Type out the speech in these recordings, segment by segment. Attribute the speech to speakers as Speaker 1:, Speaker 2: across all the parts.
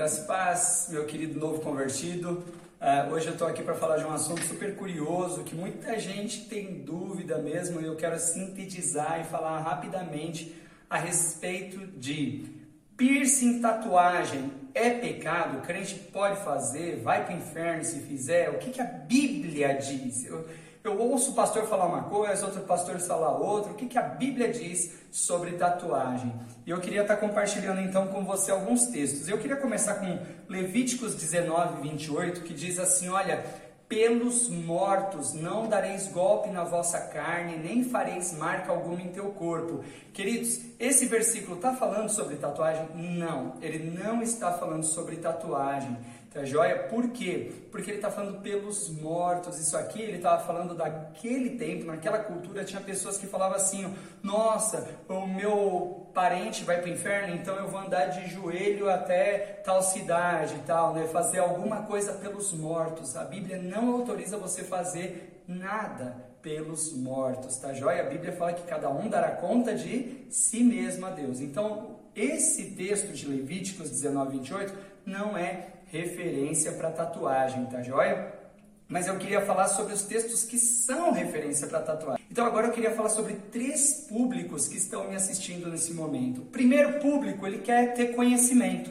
Speaker 1: graça e paz, meu querido novo convertido. Uh, hoje eu estou aqui para falar de um assunto super curioso que muita gente tem dúvida mesmo e eu quero sintetizar e falar rapidamente a respeito de piercing, tatuagem é pecado? O crente pode fazer? Vai para o inferno se fizer? O que, que a Bíblia diz? Eu, eu ouço o pastor falar uma coisa, outro pastor falar outra. O que, que a Bíblia diz sobre tatuagem? E eu queria estar compartilhando então com você alguns textos. Eu queria começar com Levíticos 19, 28, que diz assim: Olha, pelos mortos não dareis golpe na vossa carne, nem fareis marca alguma em teu corpo. Queridos, esse versículo está falando sobre tatuagem? Não, ele não está falando sobre tatuagem. Tá joia? Por quê? Porque ele está falando pelos mortos. Isso aqui ele estava falando daquele tempo, naquela cultura, tinha pessoas que falavam assim: nossa, o meu parente vai para o inferno, então eu vou andar de joelho até tal cidade e tal, né? Fazer alguma coisa pelos mortos. A Bíblia não autoriza você fazer nada pelos mortos, tá joia? A Bíblia fala que cada um dará conta de si mesmo a Deus. Então, esse texto de Levíticos 19, 28 não é referência para tatuagem, tá joia? Mas eu queria falar sobre os textos que são referência para tatuagem. Então agora eu queria falar sobre três públicos que estão me assistindo nesse momento. O primeiro público, ele quer ter conhecimento.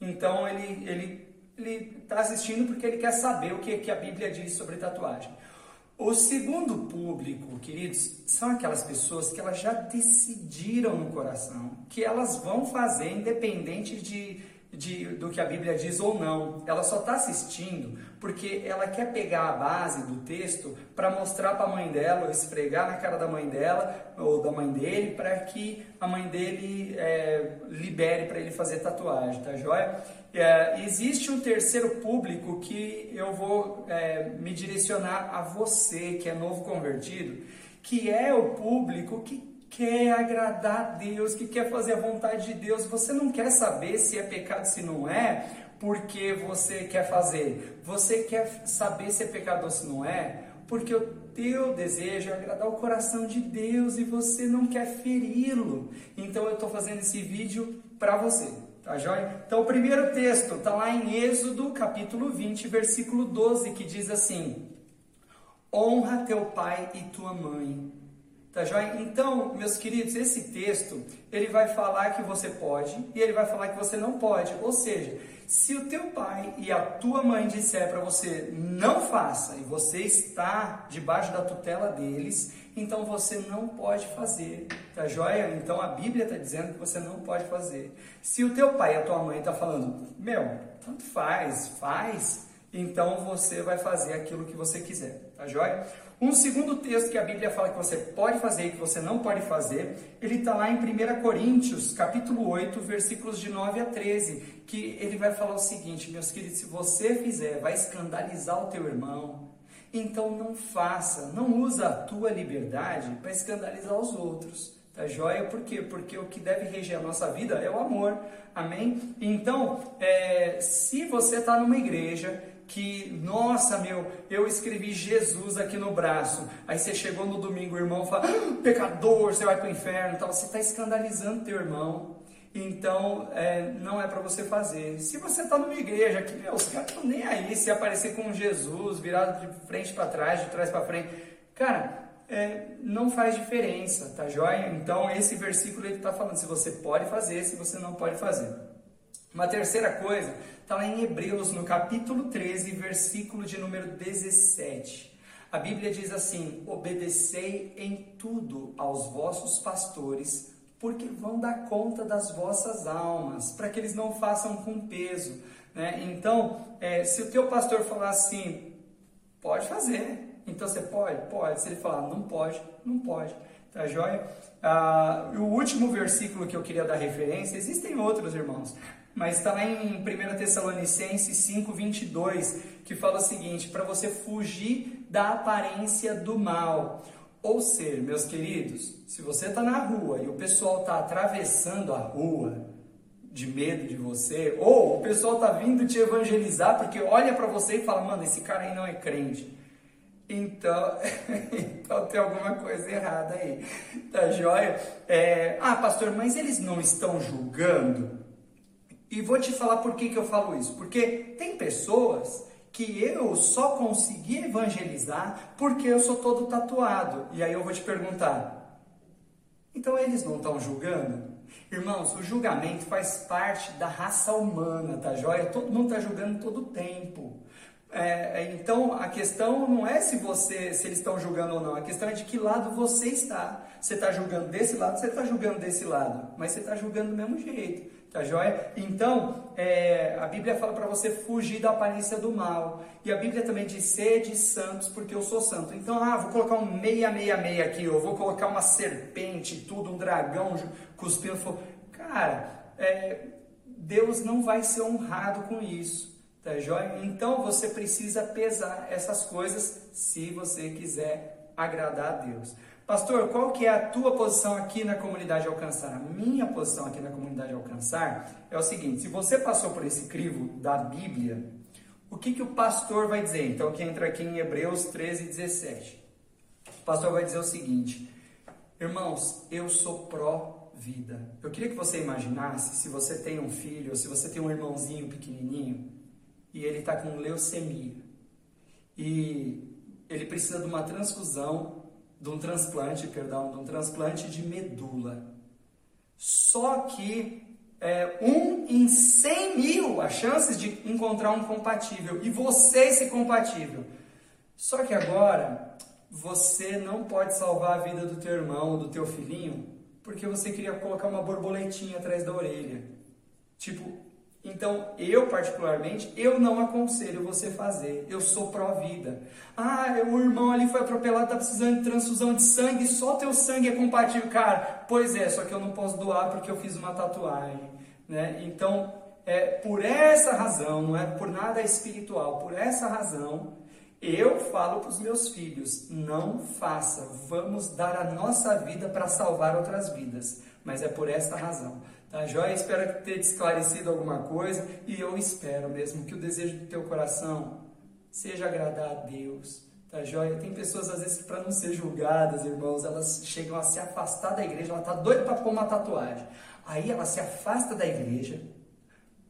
Speaker 1: Então ele ele ele está assistindo porque ele quer saber o que, que a Bíblia diz sobre tatuagem. O segundo público, queridos, são aquelas pessoas que elas já decidiram no coração que elas vão fazer independente de de, do que a Bíblia diz ou não. Ela só está assistindo porque ela quer pegar a base do texto para mostrar para a mãe dela, ou esfregar na cara da mãe dela ou da mãe dele, para que a mãe dele é, libere para ele fazer tatuagem, tá joia? É, existe um terceiro público que eu vou é, me direcionar a você, que é novo convertido, que é o público que quer agradar a Deus, que quer fazer a vontade de Deus. Você não quer saber se é pecado, se não é, porque você quer fazer. Você quer saber se é pecado ou se não é, porque o teu desejo é agradar o coração de Deus e você não quer feri-lo. Então eu estou fazendo esse vídeo para você. Tá joia? Então o primeiro texto está lá em Êxodo, capítulo 20, versículo 12, que diz assim: Honra teu pai e tua mãe Tá joia? Então, meus queridos, esse texto, ele vai falar que você pode e ele vai falar que você não pode. Ou seja, se o teu pai e a tua mãe disser para você não faça e você está debaixo da tutela deles, então você não pode fazer, tá joia? Então a Bíblia está dizendo que você não pode fazer. Se o teu pai e a tua mãe está falando, meu, tanto faz, faz, então você vai fazer aquilo que você quiser, tá joia? Um segundo texto que a Bíblia fala que você pode fazer e que você não pode fazer, ele está lá em 1 Coríntios, capítulo 8, versículos de 9 a 13, que ele vai falar o seguinte, meus queridos, se você fizer, vai escandalizar o teu irmão, então não faça, não usa a tua liberdade para escandalizar os outros. Tá joia? Por quê? Porque o que deve reger a nossa vida é o amor. Amém? Então, é, se você está numa igreja que, nossa, meu, eu escrevi Jesus aqui no braço. Aí você chegou no domingo, o irmão fala, ah, pecador, você vai para o inferno. Então, você está escandalizando teu irmão. Então, é, não é para você fazer. Se você está numa igreja que, meu, os caras estão nem aí se aparecer com Jesus virado de frente para trás, de trás para frente. Cara, é, não faz diferença, tá joia? Então, esse versículo ele está falando se você pode fazer, se você não pode fazer. Uma terceira coisa está lá em Hebreus, no capítulo 13, versículo de número 17. A Bíblia diz assim: Obedecei em tudo aos vossos pastores, porque vão dar conta das vossas almas, para que eles não façam com peso. Né? Então, é, se o teu pastor falar assim, pode fazer. Então você pode? Pode. Se ele falar não pode, não pode. Tá joia? Ah, o último versículo que eu queria dar referência, existem outros irmãos, mas está lá em 1 Tessalonicenses 5, 22, que fala o seguinte: para você fugir da aparência do mal. Ou seja, meus queridos, se você está na rua e o pessoal está atravessando a rua de medo de você, ou o pessoal está vindo te evangelizar porque olha para você e fala: mano, esse cara aí não é crente. Então, então tem alguma coisa errada aí, tá joia? É, ah, pastor, mas eles não estão julgando? E vou te falar por que, que eu falo isso. Porque tem pessoas que eu só consegui evangelizar porque eu sou todo tatuado. E aí eu vou te perguntar: então eles não estão julgando? Irmãos, o julgamento faz parte da raça humana, tá joia? Todo mundo está julgando todo o tempo. É, é, então a questão não é se você se eles estão julgando ou não, a questão é de que lado você está. Você está julgando desse lado, você está julgando desse lado, mas você está julgando do mesmo jeito, tá joia? Então é, a Bíblia fala para você fugir da aparência do mal, e a Bíblia também diz sede santos, porque eu sou santo. Então, ah, vou colocar um meia, meia, meia aqui, eu vou colocar uma serpente, tudo, um dragão cuspindo fogo. Cara, é, Deus não vai ser honrado com isso. Tá joia? Então você precisa pesar essas coisas se você quiser agradar a Deus. Pastor, qual que é a tua posição aqui na comunidade alcançar? A minha posição aqui na comunidade alcançar é o seguinte: se você passou por esse crivo da Bíblia, o que, que o pastor vai dizer? Então, que entra aqui em Hebreus 13, 17. O pastor vai dizer o seguinte: Irmãos, eu sou pró-vida. Eu queria que você imaginasse se você tem um filho, se você tem um irmãozinho pequenininho e ele está com leucemia. E ele precisa de uma transfusão, de um transplante, perdão, de um transplante de medula. Só que é, um em 100 mil as chances de encontrar um compatível e você esse compatível. Só que agora você não pode salvar a vida do teu irmão, do teu filhinho, porque você queria colocar uma borboletinha atrás da orelha. Tipo, então, eu particularmente, eu não aconselho você fazer. Eu sou pró-vida. Ah, o irmão ali foi atropelado, está precisando de transfusão de sangue, só teu sangue é compatível. Cara, pois é, só que eu não posso doar porque eu fiz uma tatuagem. Né? Então, é, por essa razão, não é por nada espiritual, por essa razão, eu falo para os meus filhos: não faça, vamos dar a nossa vida para salvar outras vidas. Mas é por esta razão. Tá joia? Espero ter esclarecido alguma coisa e eu espero mesmo que o desejo do teu coração seja agradar a Deus. Tá joia? Tem pessoas às vezes que para não ser julgadas, irmãos, elas chegam a se afastar da igreja, ela tá doida para pôr uma tatuagem. Aí ela se afasta da igreja,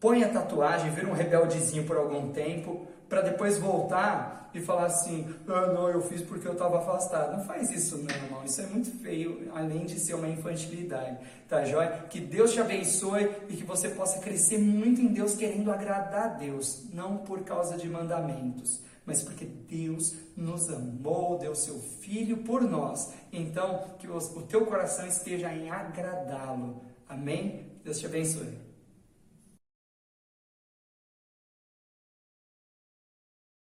Speaker 1: põe a tatuagem, vira um rebeldezinho por algum tempo, para depois voltar e falar assim: ah, não, eu fiz porque eu estava afastado. Não faz isso, não, irmão. Isso é muito feio, além de ser uma infantilidade. Tá joia? Que Deus te abençoe e que você possa crescer muito em Deus, querendo agradar a Deus, não por causa de mandamentos. Mas porque Deus nos amou, deu seu Filho por nós. Então, que o teu coração esteja em agradá-lo. Amém? Deus te abençoe.